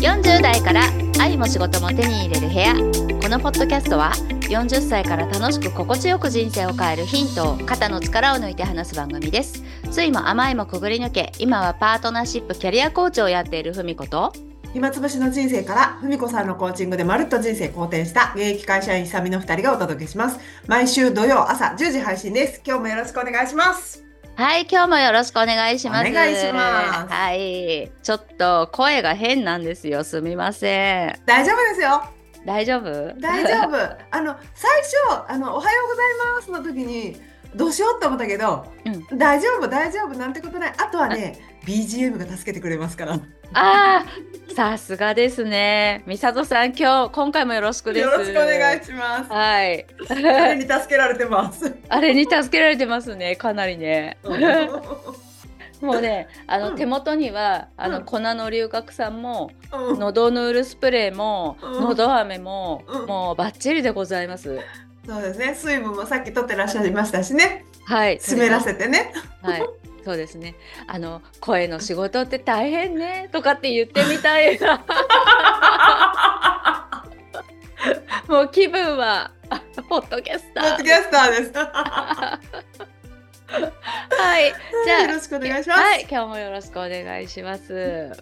40代から愛も仕事も手に入れる部屋このポッドキャストは40歳から楽しく心地よく人生を変えるヒントを肩の力を抜いて話す番組です酸いも甘いもくぐり抜け今はパートナーシップキャリアコーチをやっているふみこと暇つぶしの人生から、ふみこさんのコーチングでまるっと人生好転した現役会社員久美の二人がお届けします。毎週土曜朝10時配信です。今日もよろしくお願いします。はい今日もよろしくお願いします。お願いします。はい。ちょっと声が変なんですよ。すみません。大丈夫ですよ。大丈夫？大丈夫。あの、最初、あの、おはようございますの時に、どうしようって思ったけど、う大丈夫、大丈夫、なんてことない。あとはね、BGM が助けてくれますから。よああ、さすがですね。みさとさん、今日、今回もよろしくです。ろしくお願いします。はい。あれに助けられてます。あれに助けられてますね、かなりね。もうね、あの、うん手元には、あの、うん粉の龍角散も、うん喉ヌールスプレーも、うん喉飴も、うんもうバッチリでございます。そうですね。水分もさっき取ってらっしゃいましたしね。はい。湿らせてね。はい。そうですね。あの声の仕事って大変ねとかって言ってみたいな。もう気分はあポッドキャスターポッドキャスターです。はい。じゃあよろしくお願いします。はい、今日もよろしくお願いします。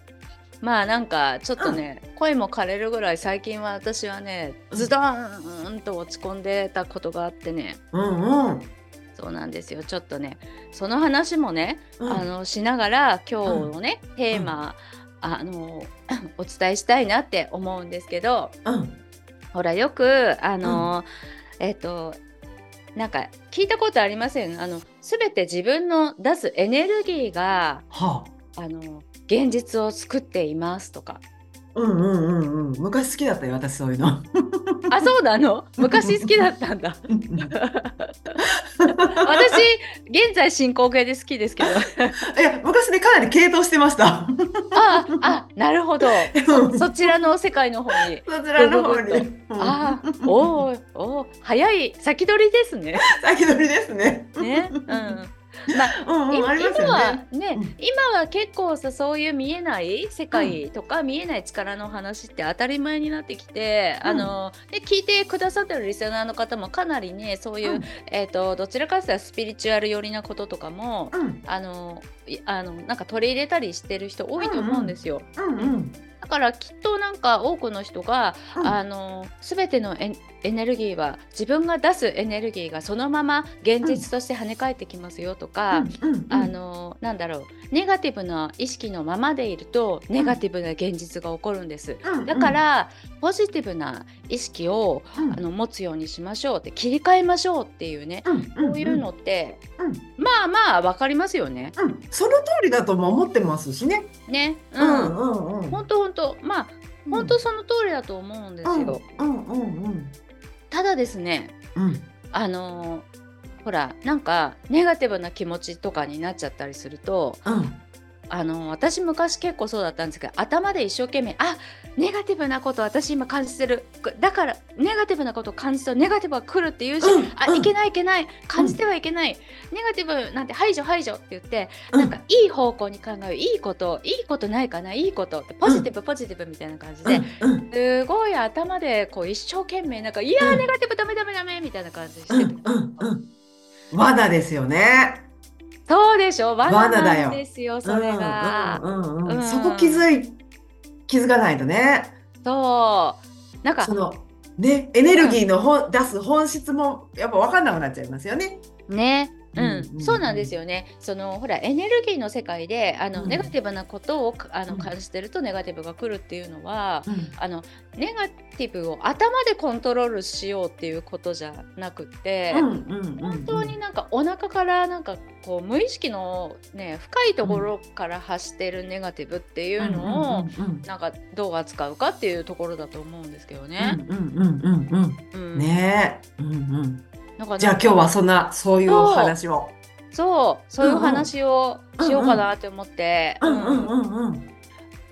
まあなんかちょっとね、声も枯れるぐらい最近は私はねズドーンと落ち込んでたことがあってねうんうん。そうなんですよ。ちょっとねその話もね、うん。あのしながら今日のね、テーマ、あの お伝えしたいなって思うんですけどうん。ほらよくあの、えっ、となんか聞いたことありません？あの全て自分の出すエネルギーがはあ。あの現実を作っていますとかうんうんうんうん。昔好きだったよ、私そういうの。あそうなの？昔好きだったんだ私現在進行形で好きですけどいや、昔ね、かなり傾倒してました。ああなるほどそそちらの世界の方にそちらの方ぐぐっに。あーおーおー早い先取りですね。先取りですね。ね、うん。まあ、うんうん、今ありますよはね。ね、うん。今は結構さそういう見えない世界とか、見えない力の話って当たり前になってきて、うん。あので聞いてくださってるリスナーの方もかなりねそういう、うん。えー、とどちらかというとスピリチュアル寄りなこととかも、うん。あのいあのなんか取り入れたりしてる人多いと思うんですよ。うんうん。だからきっとなんか多くの人がうん。あの全てのエエネルギーは自分が出すエネルギーがそのまま現実として跳ね返ってきますよとか、うんうんあのなんだろうネガティブな意識のままでいるとネガティブな現実が起こるんです。うんだからポジティブな意識をうん。あの持つようにしましょうって切り替えましょうっていうねうんこういうのってうん。まあまあわかりますよね。うんその通りだとも思ってますしね。ね。ううんんうんうん。本当本当まあ本当その通りだと思うんですよ。うんうんうんただですねうんあのーほらなんかネガティブな気持ちとかになっちゃったりするとうんあのー私昔結構そうだったんですけど頭で一生懸命あネガティブなこと私今感じてる。だからネガティブなことを感じたらネガティブが来るって言うし、うんうん。あいけないいけない感じてはいけない、ネガティブなんて排除排除って言って、うん。なんかいい方向に考えるいいこといいことないかないいことポジティブポジティブみたいな感じで、うんうん。すごい頭でこう一生懸命なんかいやネガティブダメダメダメみたいな感じでしてて、うんうんうん。罠ですよね。そうでしょ？罠罠だよなんですよそれが、うんうんそこ気づい気づかないとね。そう。なんかそのねエネルギーのほ、出す本質もやっぱ分かんなくなっちゃいますよね。ねうん、そうなんですよね。そのほらエネルギーの世界であの、うん。ネガティブなことをあのうん。感じてるとネガティブが来るっていうのは、うん。あのネガティブを頭でコントロールしようっていうことじゃなくて、本当になんかお腹からなんかこう無意識のね深いところから発してるネガティブっていうのを、なんかどう扱うかっていうところだと思うんですけどね。うんうんうんうんううん。んね。え、うんうん、なんかねじゃあ今日はそんなそういうお話を。そうそういう話をしようかなって思って、うんうん。うんうん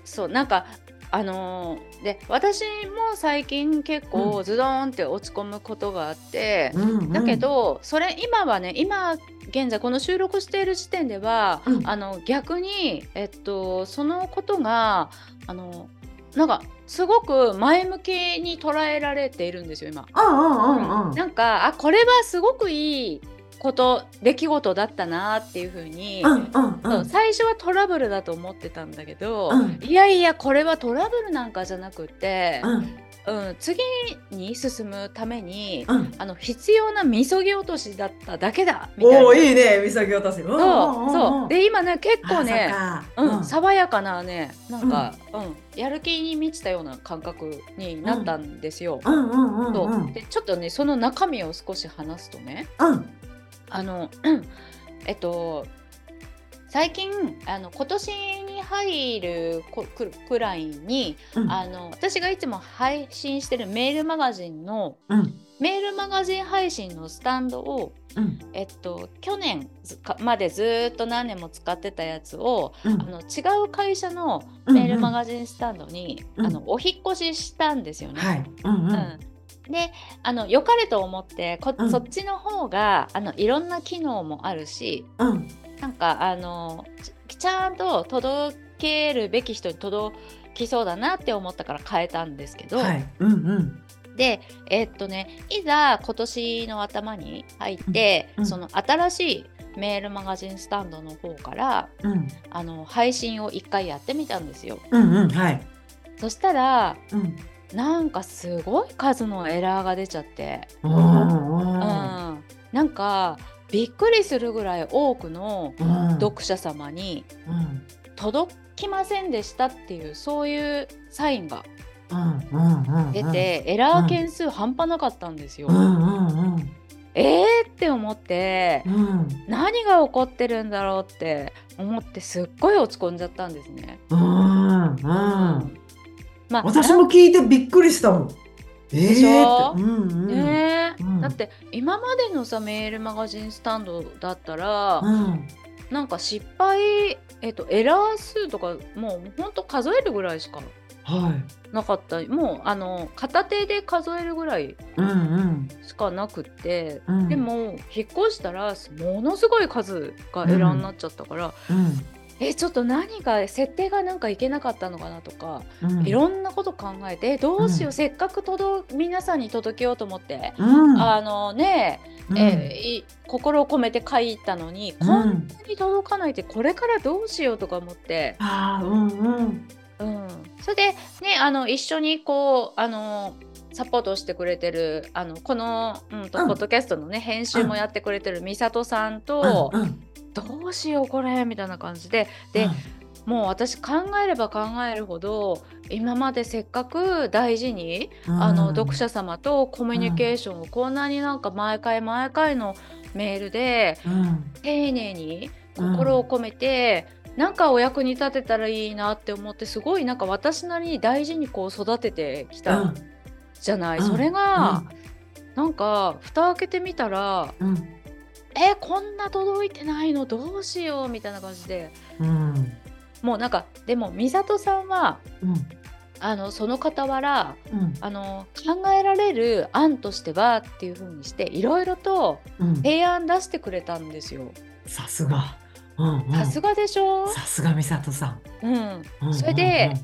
そうなんかあのーで私も最近結構ズドーンって落ち込むことがあって、うんうん。だけ、どそれ今はね今現在この収録している時点では、うん。あの逆に、えっと、そのことがあのなんかすごく前向きに捉えられているんですよ今。なんかあこれはすごくいいこと出来事だったなっていう風に、うんうんそううん最初はトラブルだと思ってたんだけど、うん。いやいやこれはトラブルなんかじゃなくて、うんうん、次に進むために、うん。あの必要なみそぎ落としだっただけだみたいな。おおいいね、みそぎ落とし。そうそうで今ね結構ねううん、爽やかなねなんか、うんやる気に満ちたような感覚になったんですよ。うんうんうんそううんでちょっとねその中身を少し話すとねうんあの えっと最近あの今年に入るこくくらいに、うん。あの私がいつも配信してるメールマガジンのうん。メールマガジン配信のスタンドを、うん。えっと、去年までずっと何年も使ってたやつを、うん。あの違う会社のメールマガジンスタンドに、うん。あのお引っ越ししたんですよね。はい。うんうん。うん。であの良かれと思ってこ、うん。そっちの方があのいろんな機能もあるしうんなんかあのちちゃんと届けるべき人に届きそうだなって思ったから変えたんですけど、はい。うんうん。でえっとねいざ今年の頭に入って、うんその新しいメールマガジンスタンドの方からうん。あの配信を一回やってみたんですよ。うんうんはい。そしたらうん。なんかすごい数のエラーが出ちゃって、うんううんん、なんかびっくりするぐらい多くのうん。読者様にうん届きませんでしたっていうそういうサインが出て、エラー件数半端なかったんですよ。えー？って思ってうん。何が起こってるんだろうって思ってすっごい落ち込んじゃったんですね。うん。うん。まあ、私も聞いてびっくりしたもん。ええでしょ？って。うんうん。ねえうんだって今までのさメールマガジンスタンドだったら、うん。なんか失敗、えっとエラー数とかもうほんと数えるぐらいしかはい。なかったもうあの片手で数えるぐらいうんうん。しかなくって、うんで、も引っ越したらものすごい数がエラーになっちゃったから、うんえちょっと何か設定がなんかいけなかったのかな？とか、うん、いろんなこと考えてえどうしよう、うん。せっかく届皆さんに届けようと思って、うん、あのねうん。えい心を込めて書いたのに、うんこんなに届かないってこれからどうしようとか思って、うん。それでねあの一緒にこうあのサポートしてくれてるあのこの、うんとうん。ポッドキャストのね編集もやってくれてる美里さんと、どうしようこれみたいな感じで。で、もう私考えれば考えるほど今までせっかく大事にうん。あの読者様とコミュニケーションをこんなになんか毎回毎回のメールでうん。丁寧に心を込めて、なんかお役に立てたらいいなって思ってすごいなんか私なりに大事にこう育ててきたじゃない、うん。それが、なんか蓋開けてみたらうんうんえこんな届いてないの？どうしよう？みたいな感じで。うん。もうなんかでも美里さんはうん。あのその傍らうん。あの考えられる案としてはっていう風にしていろいろとうん。提案出してくれたんですよ。さすが。うんうん。さすがでしょ、さすが美里さん。うん、うんうんそれで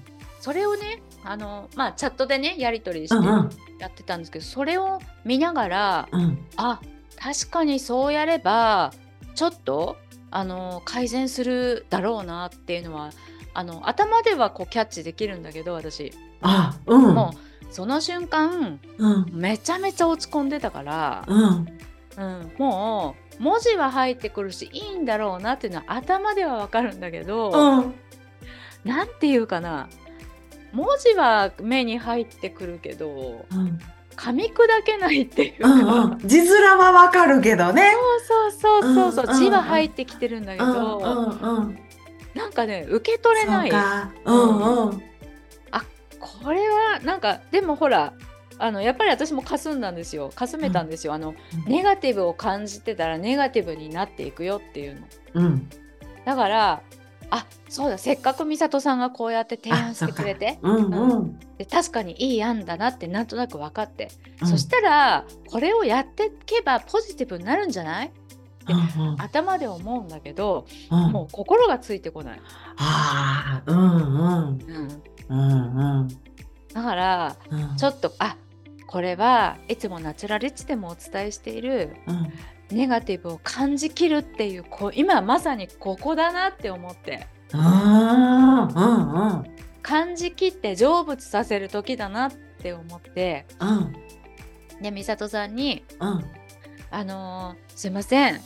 それをねあの、まあ、チャットでねやり取りしてうんうん。やってたんですけど、それを見ながらうん。あ確かにそうやればちょっとあの改善するだろうなっていうのはあの頭ではこうキャッチできるんだけど私、あうん。もうその瞬間うん。めちゃめちゃ落ち込んでたから、うん。うん、もう文字は入ってくるしいいんだろうなっていうのは頭ではわかるんだけど、うん。なんていうかな文字は目に入ってくるけどうん噛み砕けないっていう。か、うんうん。字面はわかるけどね。そうそうそうそう、う。んうん。字は入ってきてるんだけうんど、うんうん。なんかね受け取れない。そうんうん。これはなんかでもほらあのやっぱり私もかすんだんですよ。かすめたんですよ、あのネガティブを感じてたらネガティブになっていくよっていうの。うん。だからあそうだ。せっかく美里さんがこうやって提案してくれて。うんうん。で確かにいい案だなってなんとなく分かって、うん。そしたらこれをやっていけばポジティブになるんじゃない？うんうん。頭で思うんだけど、うん。もう心がついてこない、ああ、うんうん。うん、うんうん。だからうん。ちょっとあこれはいつもナチュラリッチでもお伝えしているうんネガティブを感じきるっていうこう今まさにここだなって思ってああ、うんうん。感じきって成仏させる時だなって思ってうんで美里さんにうん。「あのーすいません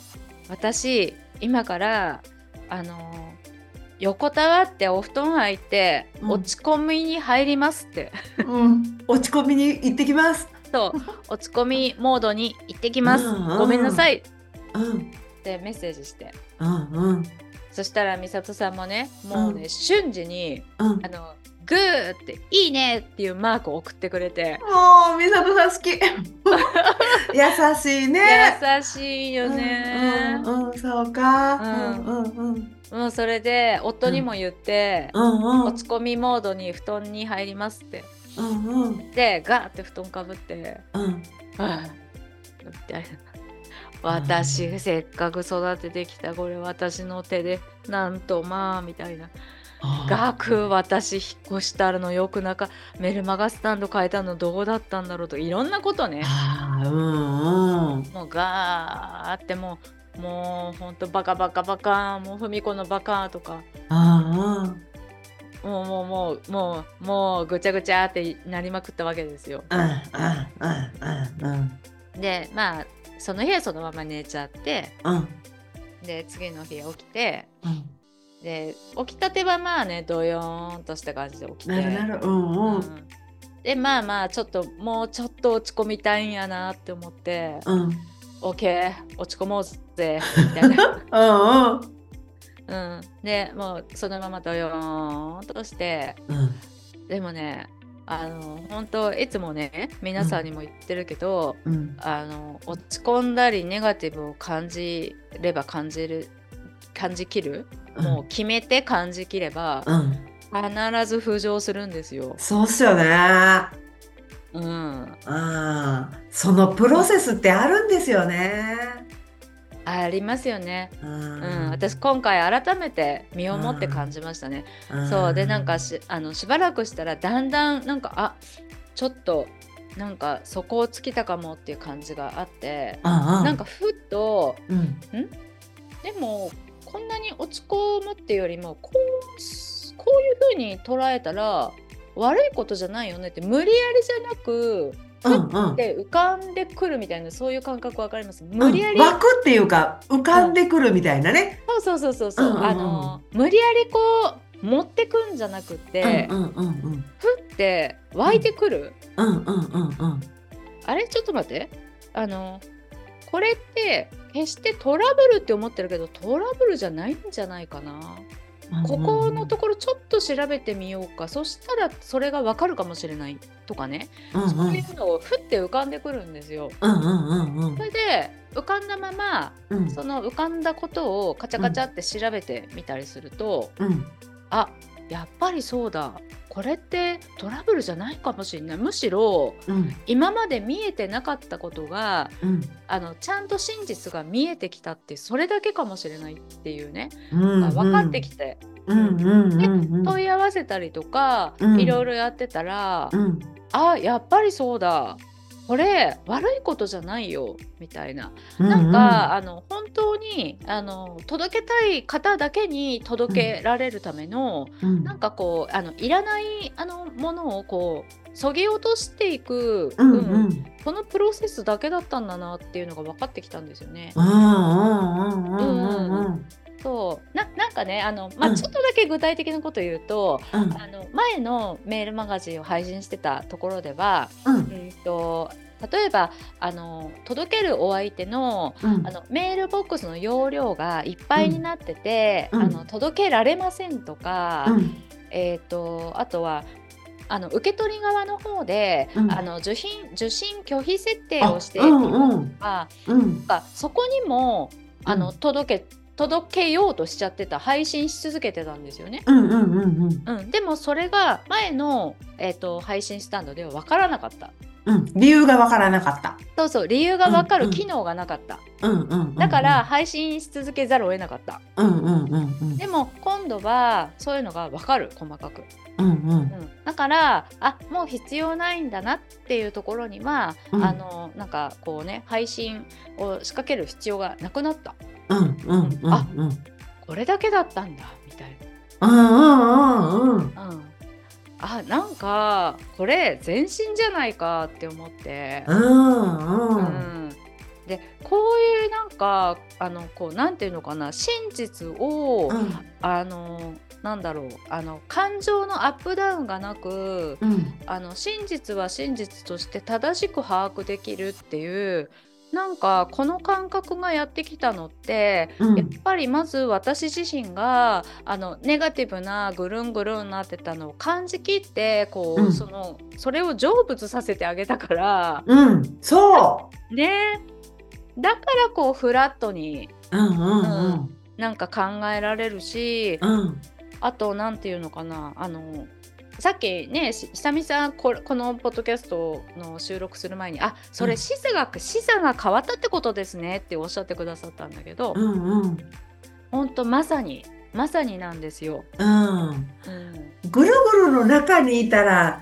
私今からあのー横たわってお布団入ってうん落ち込みに入ります」って、うん。落ち込みに行ってきます。そう落ち込みモードに行ってきます、うんうんごめんなさいっうんてメッセージしてうんうんそしたら美里さんもねもうね、うん瞬時にうんあ。のグーっていいねっていうマークを送ってくれてもう、みさとさん好き。優しいね。優しいよね、うんうんうん、そうか。ううんんうんうん。もうそれで夫にも言って、うんうん。落ち込みモードに布団に入りますってうんうん。でガーって布団かぶって。うん。「はあみたいな。私せっかく育ててきたこれ私の手でなんとまあみたいな。学私引っ越したのよくなかメルマガスタンド変えたのどうだったんだろうといろんなことね。ああ、うんうん。もうガーってもうもうほんとバカバカバカもうふみこのバカとか。あもうもうもうもうもうぐちゃぐちゃってなりまくったわけですよ。でまあその日はそのまま寝ちゃってうんで次の日起きてうん。で起きたてはまあねドヨーンとした感じで起きて。なるなる。うんうん。うんでまあまあちょっともうちょっと落ち込みたいんやなって思ってうん。「OK 落ち込もうぜ」みたいな。うんうん。うん、でもうそのままドヨーンとしてうん。でもねあの本当いつもね皆さんにも言ってるけど、うん。あの落ち込んだりネガティブを感じれば感じる感じきる、もう決めて感じきればうん。必ず浮上するんですよ。そうっすよね。うん、ああ、そのプロセスってあるんですよね。ありますよね。ううん。ん、私今回改めて身をもって感じましたね。そう。でなんかしあのしばらくしたらだんだんなんかあちょっとなんか底をつきたかもっていう感じがあって、ななんかふっとうん、でもこんなに落ち込むっていうよりもこうこういう風に捉えたら悪いことじゃないよねって無理やりじゃなくうんうん。で浮かんでくるみたいなそういう感覚わかります？無理やり、うん、湧くっていうか浮かんでくるみたいなね。そうそうそうそう。そう、うんうんうん。あの無理やりこう持ってくんじゃなくて、うんうんうんふって湧いてくる、うんうんうんうん。あれ？ちょっと待って。あのこれって決してトラブルって思ってるけどトラブルじゃないんじゃないかな、うん。ここのところちょっと調べてみようか。そしたらそれがわかるかもしれないとかね、うんうん。そういうのをふって浮かんでくるんですよ。うんうんうんうん。それで浮かんだままうん。その浮かんだことをカチャカチャって調べてみたりすると、うん。あやっぱりそうだこれってトラブルじゃないかもしれない。むしろうん。今まで見えてなかったことがうん。あのちゃんと真実が見えてきたってそれだけかもしれないっていうね、うんあ分かってきて。うんうんうんうん。問い合わせたりとか、うん。いろいろやってたら、うん。あやっぱりそうだこれ悪いことじゃないよみたいな、うんなんかあの本当にあの届けたい方だけに届けられるための、うんなんかこうあのいらないあのものをこうそぎ落としていく、うんううん。んそのプロセスだけだったんだなっていうのが分かってきたんですよね。うんうんうかねあの、まあ、うん。ちょっとだけ具体的なこと言うと、うん。あの前のメールマガジンを配信してたところでは、うん。うんと例えばあの届けるお相手のうん。あのメールボックスの容量がいっぱいになってて、うん。あの届けられませんとか、とあとはあの受け取り側の方で、うん。あの受信受信拒否設定をしているとかうん。なんかそこにもあの、うん。届け届けようとしちゃってた配信し続けてたんですよね。うんうんうんうん。うん、でもそれが前の、えー、と配信スタンドでは分からなかった。うん。理由がわからなかった。そうそう理由が分かる機能がなかった。だから、配信し続けざるを得なかった。うんうんうんうん。でも今度はそういうのが分かる細かく。うんうん。うん、だからあもう必要ないんだなっていうところには、うんあのなんかこうね配信を仕掛ける必要がなくなったうんうんうんあうん。これだけだったんだみたいうんうんうんうん。な、うん、あなんかこれ全身じゃないかって思って、うんううん。んでこういうなんかあのこうなんていうのかな真実を、うんあのなんだろうあの感情のアップダウンがなくうんあの真実は真実として正しく把握できるっていうなんかこの感覚がやってきたのって、うんやっぱりまず私自身があのネガティブなぐるんぐるんなってたのを感じきってこう、うんそのそれを成仏させてあげたからうん。そねだからこうフラットにう。うんうんうん。なんか考えられるし、うん。あと何て言うのかなあのさっきねし久々ここのポッドキャストの収録する前に「あそれうん視座が視座が変わったってことですね」っておっしゃってくださったんだけど、うんうん。ほんとまさにまさになんですよ。うん。うん、ぐるぐるの中にいたら、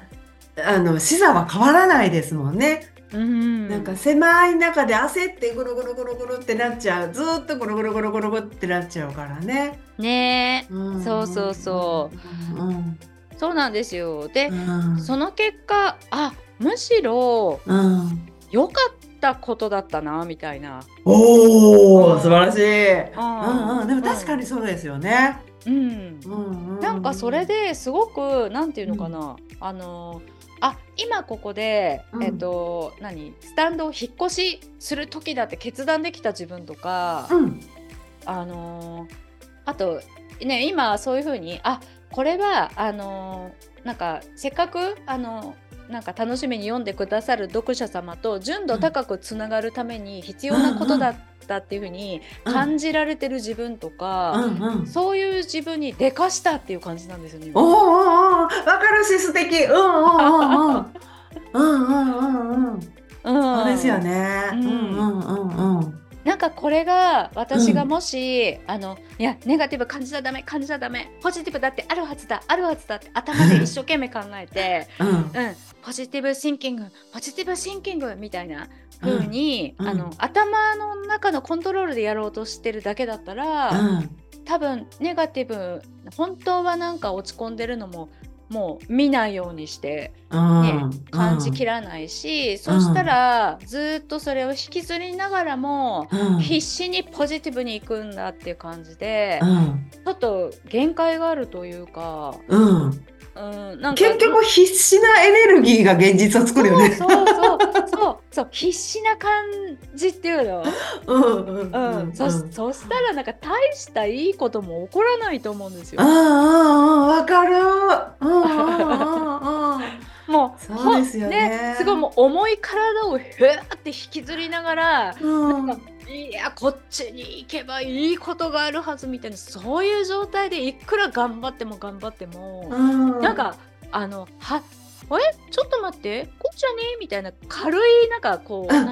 あの、視座は変わらないですもんね。うん、なんか狭い中で焦ってぐるぐるぐるぐるってなっちゃう。ずーっとぐるぐるぐるぐるぐるってなっちゃうからね。ねえうんそうそうそううんそうなんですよ。でう、ん。その結果あむしろうん。良かったことだったなみたいな。おー素晴らしい。ううんうん、でも確かにそうですよね。うん。うんうん、なんかそれですごくなんていうのかな、あのあ今ここで、うん。えっと何？スタンドを引っ越しする時だって決断できた自分とか、うん。あのあとね今そういうふうにあこれはあのなんかせっかくあのなんか楽しみに読んでくださる読者様と純度高くつながるために必要なことだったっていうふうに感じられてる自分とか、うんうん。そういう自分にでかしたっていう感じなんですよね。おーおわかるし素敵。うんうんうんうん。うんうんうんうん。うんそうですよね。ううんんうんうんうん。なんかこれが私がもし、あのいやネガティブ感じちゃダメ感じちゃダメポジティブだってあるはずだあるはずだって頭で一生懸命考えて うん。うんポジティブシンキングポジティブシンキングみたいな風に、うん。あの頭の中のコントロールでやろうとしてるだけだったら、うん。多分ネガティブ本当はなんか落ち込んでるのももう見ないようにしてうん。ね感じきらないし、そしたらずっとそれを引きずりながらも、うん。必死にポジティブに行くんだっていう感じで、うん。ちょっと限界があるというか、うん。うん、なんか。結局必死なエネルギーが現実を作るよね。そうそうそうそう。そう必死な感じっていう。の、うんうんう。んそそしたらなんか大したいいことも起こらないと思うんですようん。う。んうんわかる。うんうんう。んうん。もう。そうですよねほんすごいもう重い体をふわって引きずりながらう。んなんかいやこっちに行けばいいことがあるはずみたいなそういう状態でいくら頑張っても頑張っても、うんなんかあのはえちょっと待ってこっちはねみたいな軽いなんかこう、うん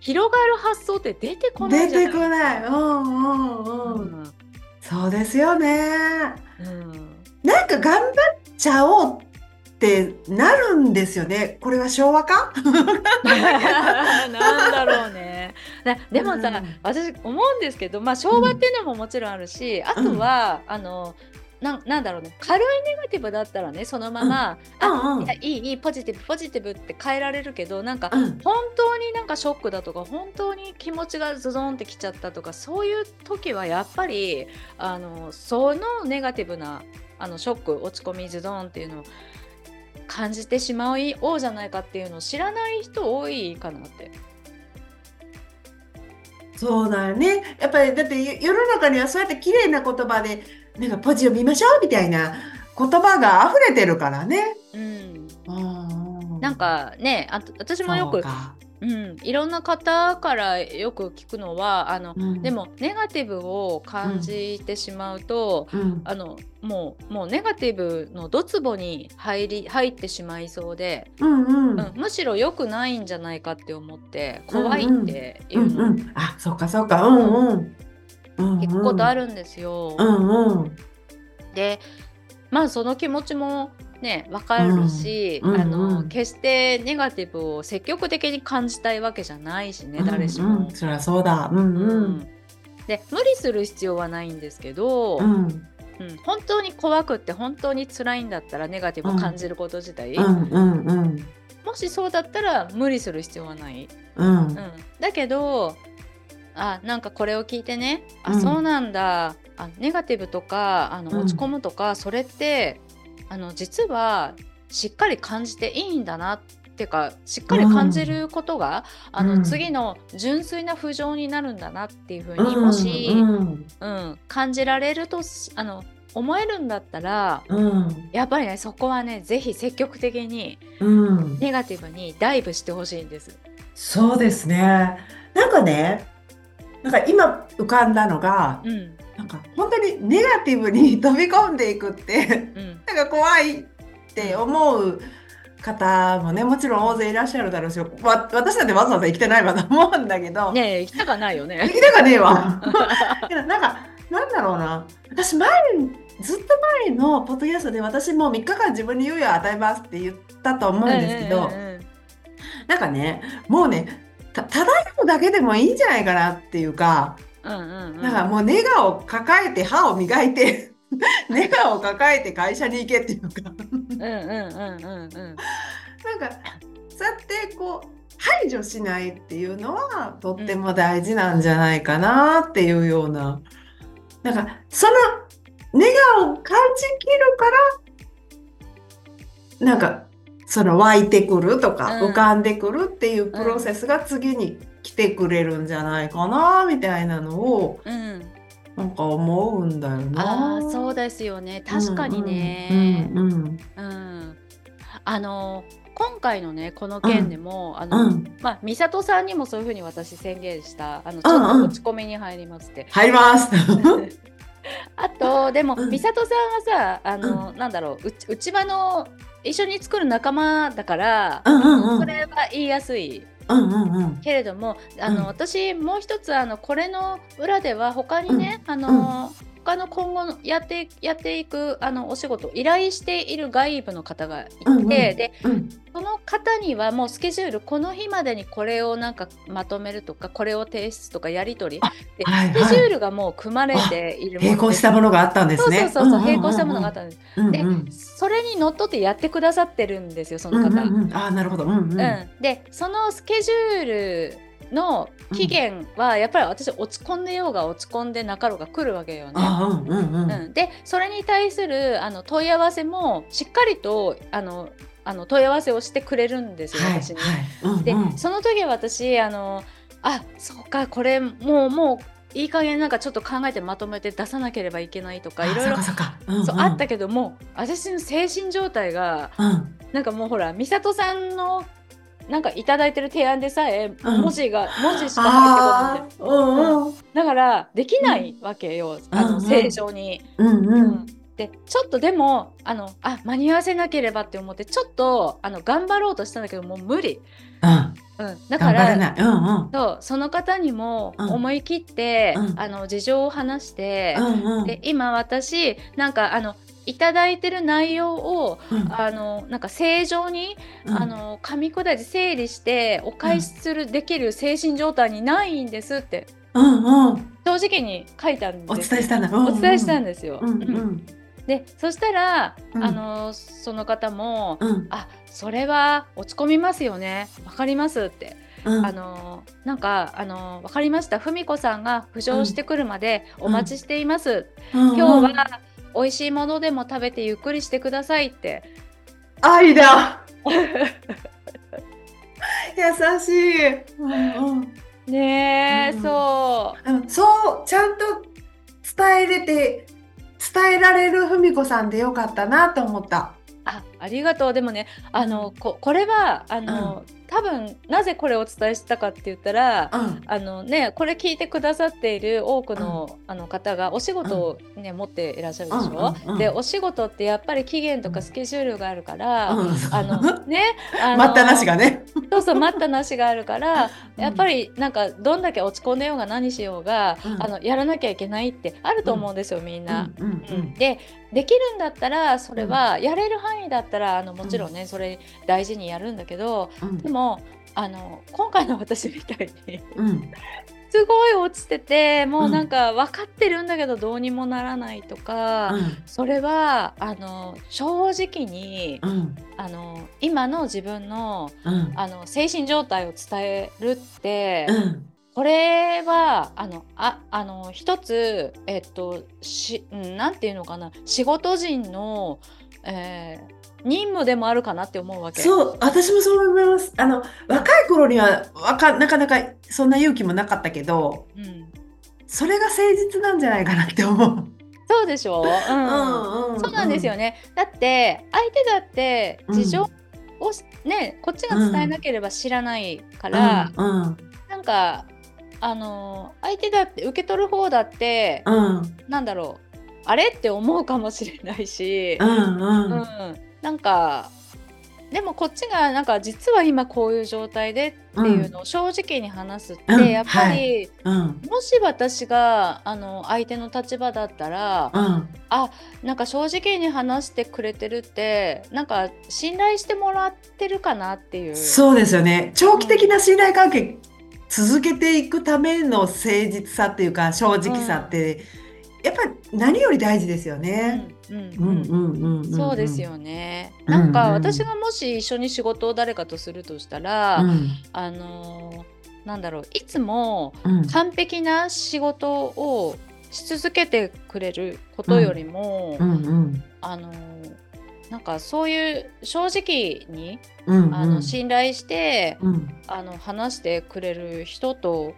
広がる発想って出てこない出じゃない？てこない。うんうんううん。んそうですよね。うんなんか頑張っちゃおうってなるんですよね。これは昭和か？なんだろうね。なでもさ、うん私思うんですけど、まあ、昭和っていうのももちろんあるし、あとは、あのなんなんだろうね軽いネガティブだったらねそのまま、あうんうんいやいいいいポジティブポジティブって変えられるけどなんか、うん本当になんかショックだとか本当に気持ちがズドンってきちゃったとかそういう時はやっぱりあのそのネガティブなあのショック落ち込みズドンっていうのを感じてしまおうじゃないかっていうのを知らない人多いかなって。そうだよね。やっぱりだって世の中にはそうやって綺麗な言葉でなんかポジを見ましょうみたいな言葉が溢れてるからね。うんうんなんかねあと私もよくそうん、いろんな方からよく聞くのはあの、うん。でもネガティブを感じてしまうと、うん。あのもうもうネガティブのドツボに入り入ってしまいそうで、うんうん。うん、むしろ良くないんじゃないかって思って怖いっていううんの、うん。あそっかそっか。うんうん。うん聞くことあるるんですよ。うんうん。でまあその気持ちもねわかるし、うん。うんあのうん。決してネガティブを積極的に感じたいわけじゃないしね、うん誰しも。うん。そりゃそうだ。うんううん。んで無理する必要はないんですけど、ううん。ん本当に怖くって本当に辛いんだったらネガティブを感じること自体、うん。うんうんもしそうだったら無理する必要はない。うん。うん、だけどあなんかこれを聞いてね。あ、うん。そうなんだ。あネガティブとかあうん。の落ち込むとか、それってあの実はしっかり感じていいんだなっていうかしっかり感じることが、あのうん。次の純粋な浮上になるんだなっていうふうに、もし、うんうん。感じられるとしあの思えるんだったらうん。やっぱりねそこはねぜひ積極的にうん。ネガティブにダイブしてほしいんです。そうですね。なんかねなんか今浮かんだのがうんなんか本当にネガティブに飛び込んでいくってうん。なんか怖いって思う方もねもちろん大勢いらっしゃるだろうしわ私なんてわざわざ生きてないわと思うんだけど、ねえ行きたかないよ生ね。きたかねえわ。なんかなんだろうな。私前ずっと前のポッドキャストで私もう3日間自分に猶予を与えますって言ったと思うんですけど、うんうんうんなんかねもうねた漂うだけでもいいんじゃないかなっていうか、うんうんうん。なんかもうネガを抱えて歯を磨いて ネガを抱えて会社に行けっていうか。うんうんうんうんうん。なんかそうやってこう排除しないっていうのはとっても大事なんじゃないかなっていうような、なんかそのネガを感じきるからなんかその湧いてくるとか、うん。浮かんでくるっていうプロセスが次に来てくれるんじゃないかなみたいなのをうん。なんか思うんだよな。ああそうですよね。確かにね。うんうんうんあの今回のねこの件でも、あうの、ん。まあ美里さんにもそういうふうに私宣言したあのちうんうん。ょっと落ち込みに入りますって。入ります。あとでもうん。美里さんはさあの、なんだろううち内場の一緒に作る仲間だから、うんうんうん。それは言いやすいうんうんうん。けれどもあの、うん。私もう一つあのこれの裏では他にね、あの、他の今後のやってやっていくあのお仕事依頼している外部の方がいて、うんうんでうんその方にはもうスケジュールこの日までにこれをなんかまとめるとかこれを提出とかやり取りで、はいはいスケジュールがもう組まれている並行したものがあったんですそうね。そうそうそう並行したものがあったんです、でうんうんそれにのっとってやってくださってるんですよその方。うんうんうんああなるほど。うんうん。うん、でそのスケジュールの期限はやっぱり私落ち込んでようが落ち込んでなかろうが来るわけよね。あうんうんうん。うん、でそれに対するあの問い合わせもしっかりとあのあの問い合わせをしてくれるんですよ、はい私に。はい。うんうんでその時私あのあそうかこれもうもういい加減なんかちょっと考えてまとめて出さなければいけないとかいろいろあったけども私の精神状態がうんなんかもうほら美里さんのなんかいただいてる提案でさえうん。文字が、文字しか入ってこないだからできないわけよ、あうんうん。の正常に。うんううん。んでちょっとでもあのあ間に合わせなければって思ってちょっとあの頑張ろうとしたんだけどもう無理、うん。うん、だから。うんうん。そうその方にもうん。思い切って、うん。あの事情を話して、うんうん。で今私なんかあのいただいてる内容をうん。あのなんか正常にうん。あの噛み砕いて整理してお返しする、できる精神状態にないんですってうんうん。正直に書いたんおです伝えしたんだ。うんうん。お伝えしたんですよ。うんううん。んでそしたら、うん。あのその方もうん「あそれは落ち込みますよね。わかります」って、うん。あのなんかあの「わかりました。文子さんが浮上してくるまでお待ちしています」今今日は美味しいものでも食べてゆっくりしてくださいって愛だ。優しい。うんうん。ねえ、うんそうんそうちゃんと伝えれて伝えられる文子さんでよかったなと思った。うあありがとうでもねあのここれはあの、多分なぜこれをお伝えしたかって言ったら、うん。あのねこれ聞いてくださっている多くの,、あの方がお仕事を、ね持っていらっしゃるでしょ、うんうんうん。でお仕事ってやっぱり期限とかスケジュールがあるから、うん。あのねあの待ったなしがね。そうそう待ったなしがあるからうん。やっぱりなんかどんだけ落ち込んでようが何しようが、うん。あのやらなきゃいけないってあると思うんですよ、みんな。うんうんうん。でできるんだったらそれはやれる範囲だったらあのもちろんね、それ大事にやるんだけどうん。でもあの今回の私みたいにうん。すごい落ちててもうなんか分かってるんだけどどうにもならないとか、それはあの正直にうん。あの今の自分のうん。あの精神状態を伝えるって、うん。これはあのああの一つえっとしうんなんていうのかな仕事人の、えー任務でもあるかなって思うわけ。そう、私もそう思います。あの、若い頃にはわかなかなかそんな勇気もなかったけど、うん、それが誠実なんじゃないかなって思う。そうでしょ？う、うんうんうん。そうなんですよね。だって相手だって事情を、ねこっちが伝えなければ知らないから、うんうん。なんかあの相手だって受け取る方だって、うん。なんだろうあれ？って思うかもしれないし、うんうん。うんなんかでもこっちがなんか実は今こういう状態でっていうのを正直に話すって、うんやっぱり、うん。もし私があの相手の立場だったら、うん。なんか正直に話してくれてるってなんか信頼してもらってるかなっていう。そうですよね。長期的な信頼関係続けていくための誠実さっていうか正直さって、やっぱり何より大事ですよね。うんうんうん。うんうんうんそうです。よね。うんなんかうん私がもし一緒に仕事を誰かとするとしたら、うん。あのーなんだろういつもうん。完璧な仕事をし続けてくれることよりも、あのーなんかそういう正直に、うんうん。あの信頼して、うん。あの話してくれる人と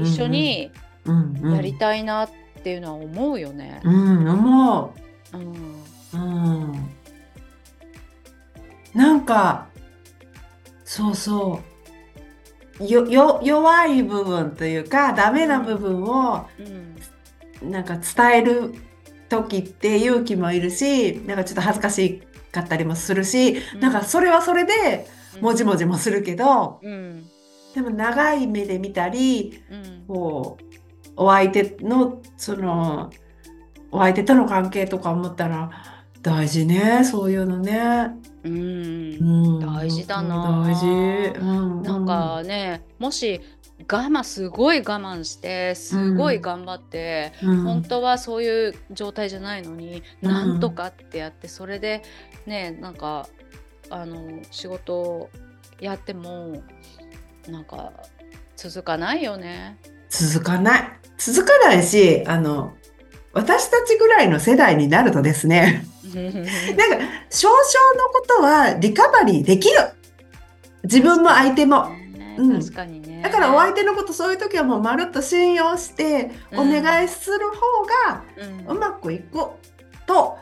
一緒にやりたいなっていうのは思うよね。うん思う。んう。うん。なんかそうそう。よよ弱い部分というかダメな部分をうん。なんか伝える時って勇気もいるしなんかちょっと恥ずかしかったりもするし、なんかそれはそれでもじもじもするけど、うん。でも長い目で見たりうん。こうお相手のそのお相手との関係とか思ったら大事ねそういうのね。うん。うん。大事だな。大事。うんなんかねもし我慢すごい我慢してすごい頑張って、うん。本当はそういう状態じゃないのに、うん。なんとかってやってそれでねなんかあの仕事をやってもなんか続かないよね。続かない続かないしあの私たちぐらいの世代になるとですね なんか少々のことはリカバリーできる自分も相手も。ねうん確かにね。だからお相手のことそういう時はもうまるっと信用しておうん願いする方がうまくいくと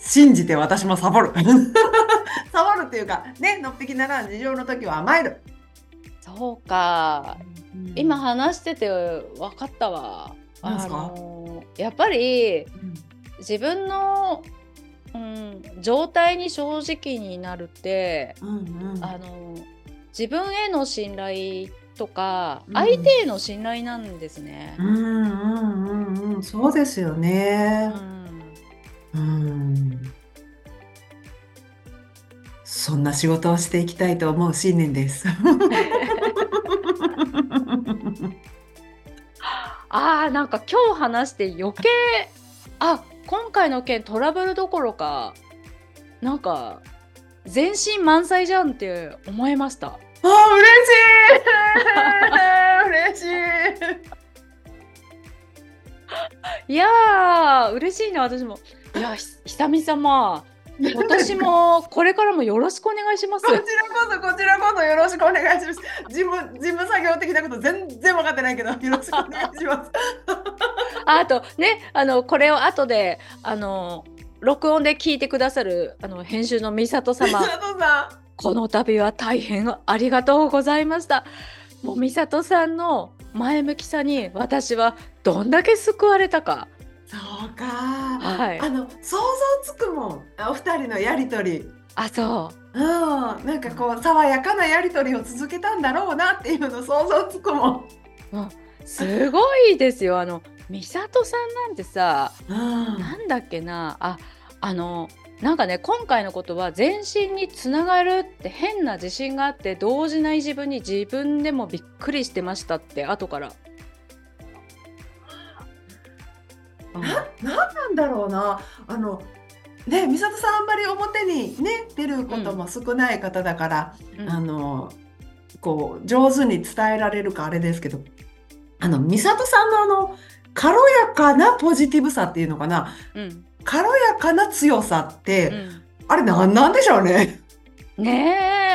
信じて私もサボる。サボるっていうかねのっぴきならん事情の時は甘える。そうか今話してて分かったわ。なんすか？のやっぱりうん自分の、うん、状態に正直になるって、うんうんあの自分への信頼とかうん相手への信頼なんですねう。んうんうんうんそうですようね。んうんそんな仕事をしていきたいと思う新年です。あーなんか今日話して余計あ今回の件トラブルどころかなんか全身満載じゃんって思いました。あ嬉しい嬉しい。いやー嬉しいね私も。いやひ久々まあ私もこれからもよろしくお願いしますこ。ちらこそこちらこそよろしくお願いします。事務事務作業的なこと全然分かってないけどよろしくお願いします。あ あとねあのこれを後であの録音で聞いてくださるあの編集の美里様佐藤さこの度は大変ありがとうございましたもう美里さんの前向きさに私はどんだけ救われたかそうか、はい。あの想像つくもん。お二人のやりとり。あそう。ん。なんかこう爽やかなやりとりを続けたんだろうなっていうの想像つくもん、うすごいですよ。あの美里さんなんてさうん、なんだっけな。ああのなんかね今回のことは全身につながるって変な自信があって動じない自分に自分でもびっくりしてましたって後から。うん。ななんなんだろうな。あのね美里さんあんまり表にね出ることも少ない方だから、うん。あのこう上手に伝えられるかあれですけどあの美里さんのあの軽やかなポジティブさっていうのかな。うん。軽やかな強さって、うん。あれなんなんでしょうね。ねえ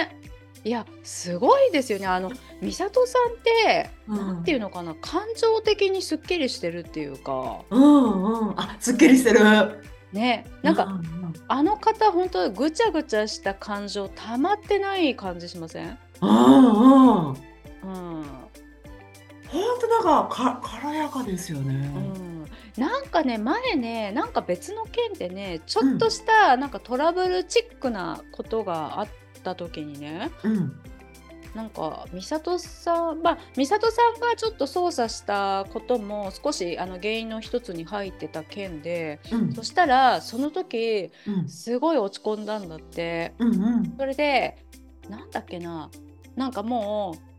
いやすごいですよね。あの美里さんってうん。なんていうのかな感情的にすっきりしてるっていうか。うんうん、あすっきりしてる。ね。なんか、ううんあの方本当ぐちゃぐちゃした感情溜まってない感じしません？うんうん。うん。本当なんかか軽やかですよね。うん、なんかね前ねなんか別の件でねちょっとしたなんかトラブルチックなことがあった時にねうん。なんか美里さんまあ美里さんがちょっと操作したことも少しあの原因の一つに入ってた件でうん。そしたらその時うん。すごい落ち込んだんだって。うんうん。それでなんだっけななんかもう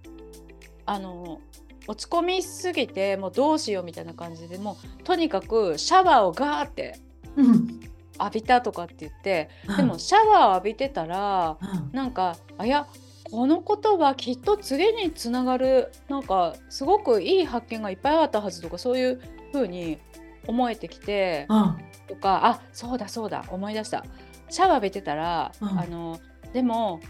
あの落ち込みすぎてもうどうしようみたいな感じでもうとにかくシャワーをガーってうん浴びたとかって言ってでもシャワーを浴びてたらうん。なんかあいやこのことはきっと次につながるなんかすごくいい発見がいっぱいあったはずとかそういう風に思えてきてうん。とかあそうだそうだ思い出した。シャワー浴びてたら、うん。あのでも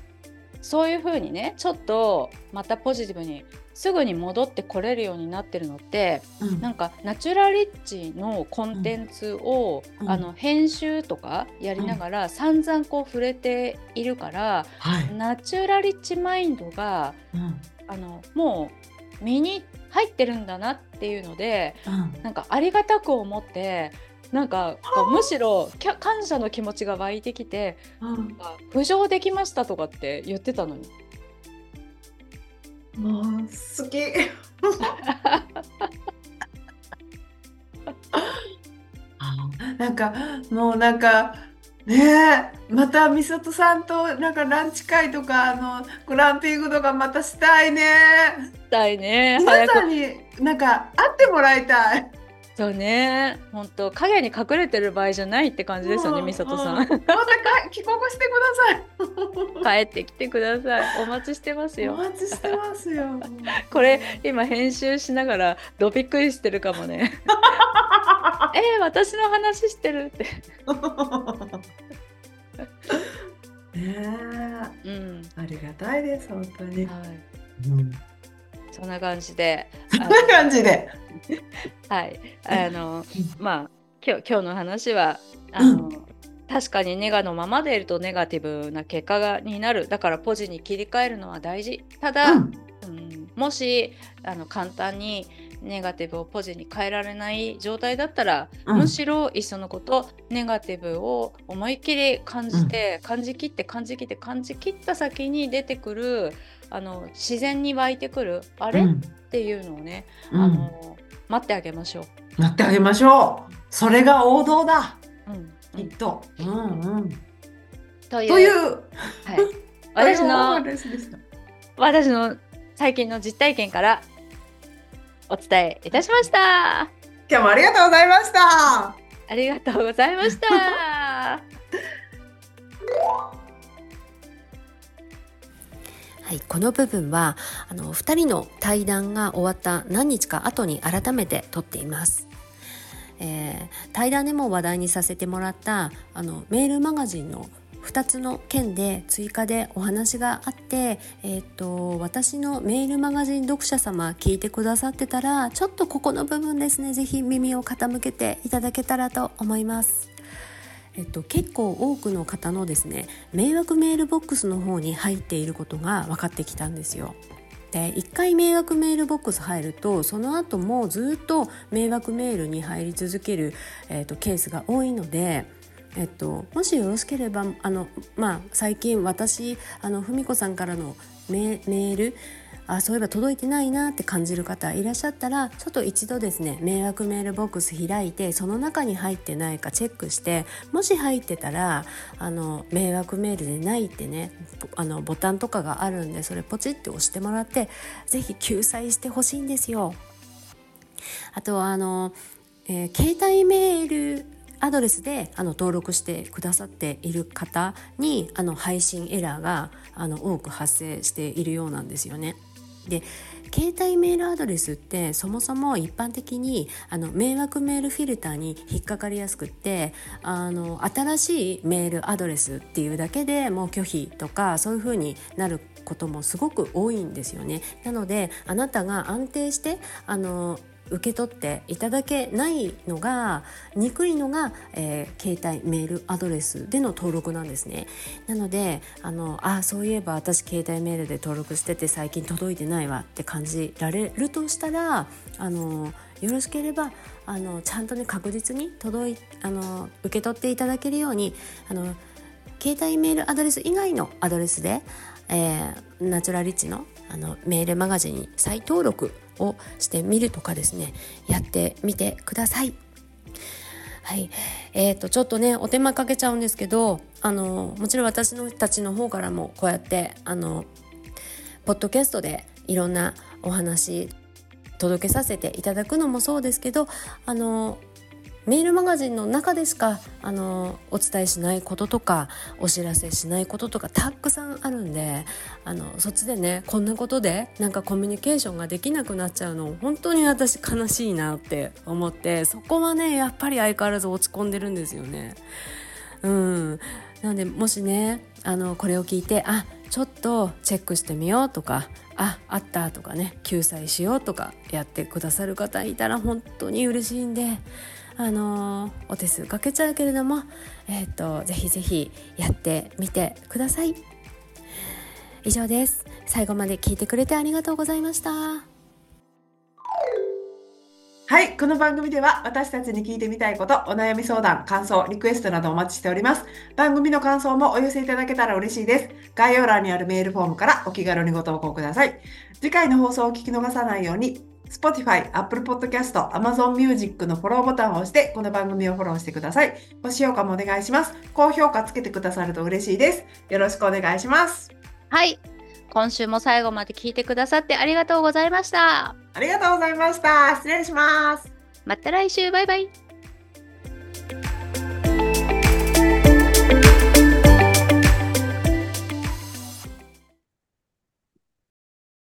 そういう風にねちょっとまたポジティブにすぐに戻ってこれるようになってるのってうん。なんかナチュラリッチのコンテンツを、うん。あの編集とかやりながら散々こう触れているから、はい。ナチュラリッチマインドがうん。あのもう身に入ってるんだなっていうのでうん。なんかありがたく思ってなんかむしろ感謝の気持ちが湧いてきてうん。あ浮上できましたとかって言ってたのに。もう好き。なんかもうなんかねえまた美里さんとなんかランチ会とかあのグランピングとかまたしたいね。したいね皆さんになんか会ってもらいたい。そうね。本当影に隠れてる場合じゃないって感じですよねうん美里さうん。またか帰国してください。帰ってきてください。お待ちしてますおよ待ちしてますよ。これ今編集しながらどびっくりしてるかもね。えー、私の話してるって。ねえ。うん。ありがたいです本当に。はい。うんそんな感じでそんな感じで。はい。あのまあ今日今日の話はあの、確かにネガのままでいるとネガティブな結果がになる。だからポジに切り替えるのは大事。ただ、うん。うんもしあの簡単にネガティブをポジに変えられない状態だったら、うん。むしろいっそのことネガティブを思いっきり感じて、感じきって感じきって感じきった先に出てくるあの自然に湧いてくるあれ、うんっていうのをね、うんあの待ってあげましょう。なってあげましょう。それが王道だ。うんきっと。うんうん。というというはい、私の私の最近の実体験からお伝えいたしました。今日もありがとうございました。ありがとうございました。はい、この部分はあの2人の対談が終わった何日か後に改めて撮っています。えー対談でも話題にさせてもらったあのメールマガジンの2つの件で追加でお話があって、えー、と私のメールマガジン読者様聞いてくださってたらちょっとここの部分ですねぜひ耳を傾けていただけたらと思います。えっと、結構多くの方のですね迷惑メールボックスの方に入っていることが分かってきたんですよ。で1回迷惑メールボックス入るとその後もずっと迷惑メールに入り続ける、えっと、ケースが多いので。えっと、もしよろしければあの、まあ、最近私あの文子さんからのメールあそういえば届いてないなって感じる方いらっしゃったらちょっと一度ですね迷惑メールボックス開いてその中に入ってないかチェックしてもし入ってたらあの迷惑メールでないってねあのボタンとかがあるんでそれポチって押してもらって是非救済してほしいんですよ。あとあの、えー、携帯メールアドレスであの登録してくださっている方にあの配信エラーがあの多く発生しているようなんですよね。で携帯メールアドレスってそもそも一般的にあの迷惑メールフィルターに引っかかりやすくってあの新しいメールアドレスっていうだけでもう拒否とかそういうふうになることもすごく多いんですよね。なのであなたが安定してあの受け取っていただけないのが憎いのが、えー、携帯メールアドレスでの登録なんですね。なのであのあそういえば私携帯メールで登録してて最近届いてないわって感じられるとしたらあのよろしければあのちゃんとね確実に届いあの受け取っていただけるようにあの携帯メールアドレス以外のアドレスで、えー、ナチュラリッチのあのメールマガジンに再登録をしてみるとかですねやってみてください。はい、えーと、ちょっとねお手間かけちゃうんですけどあのもちろん私のたちの方からもこうやってあのポッドキャストでいろんなお話届けさせていただくのもそうですけどあのメールマガジンの中でしかあのお伝えしないこととかお知らせしないこととかたくさんあるんであのそっちでねこんなことでなんかコミュニケーションができなくなっちゃうの本当に私悲しいなって思ってそこはねやっぱり相変わらず落ち込んでるんですよね。うんなのでもしねあのこれを聞いてあちょっとチェックしてみようとかああったとかね救済しようとかやってくださる方いたら本当に嬉しいんであのー、お手数かけちゃうけれども、えーと、ぜひぜひやってみてください以上です最後まで聞いてくれてありがとうございましたはい。この番組では私たちに聞いてみたいこと、お悩み相談、感想、リクエストなどお待ちしております。番組の感想もお寄せいただけたら嬉しいです。概要欄にあるメールフォームからお気軽にご投稿ください。次回の放送を聞き逃さないように、Spotify、Apple Podcast、Amazon Music のフォローボタンを押して、この番組をフォローしてください。ご視聴もお願いします。高評価つけてくださると嬉しいです。よろしくお願いします。はい。今週も最後まで聞いてくださってありがとうございました。ありがとうございました。失礼します。また来週、バイバイ。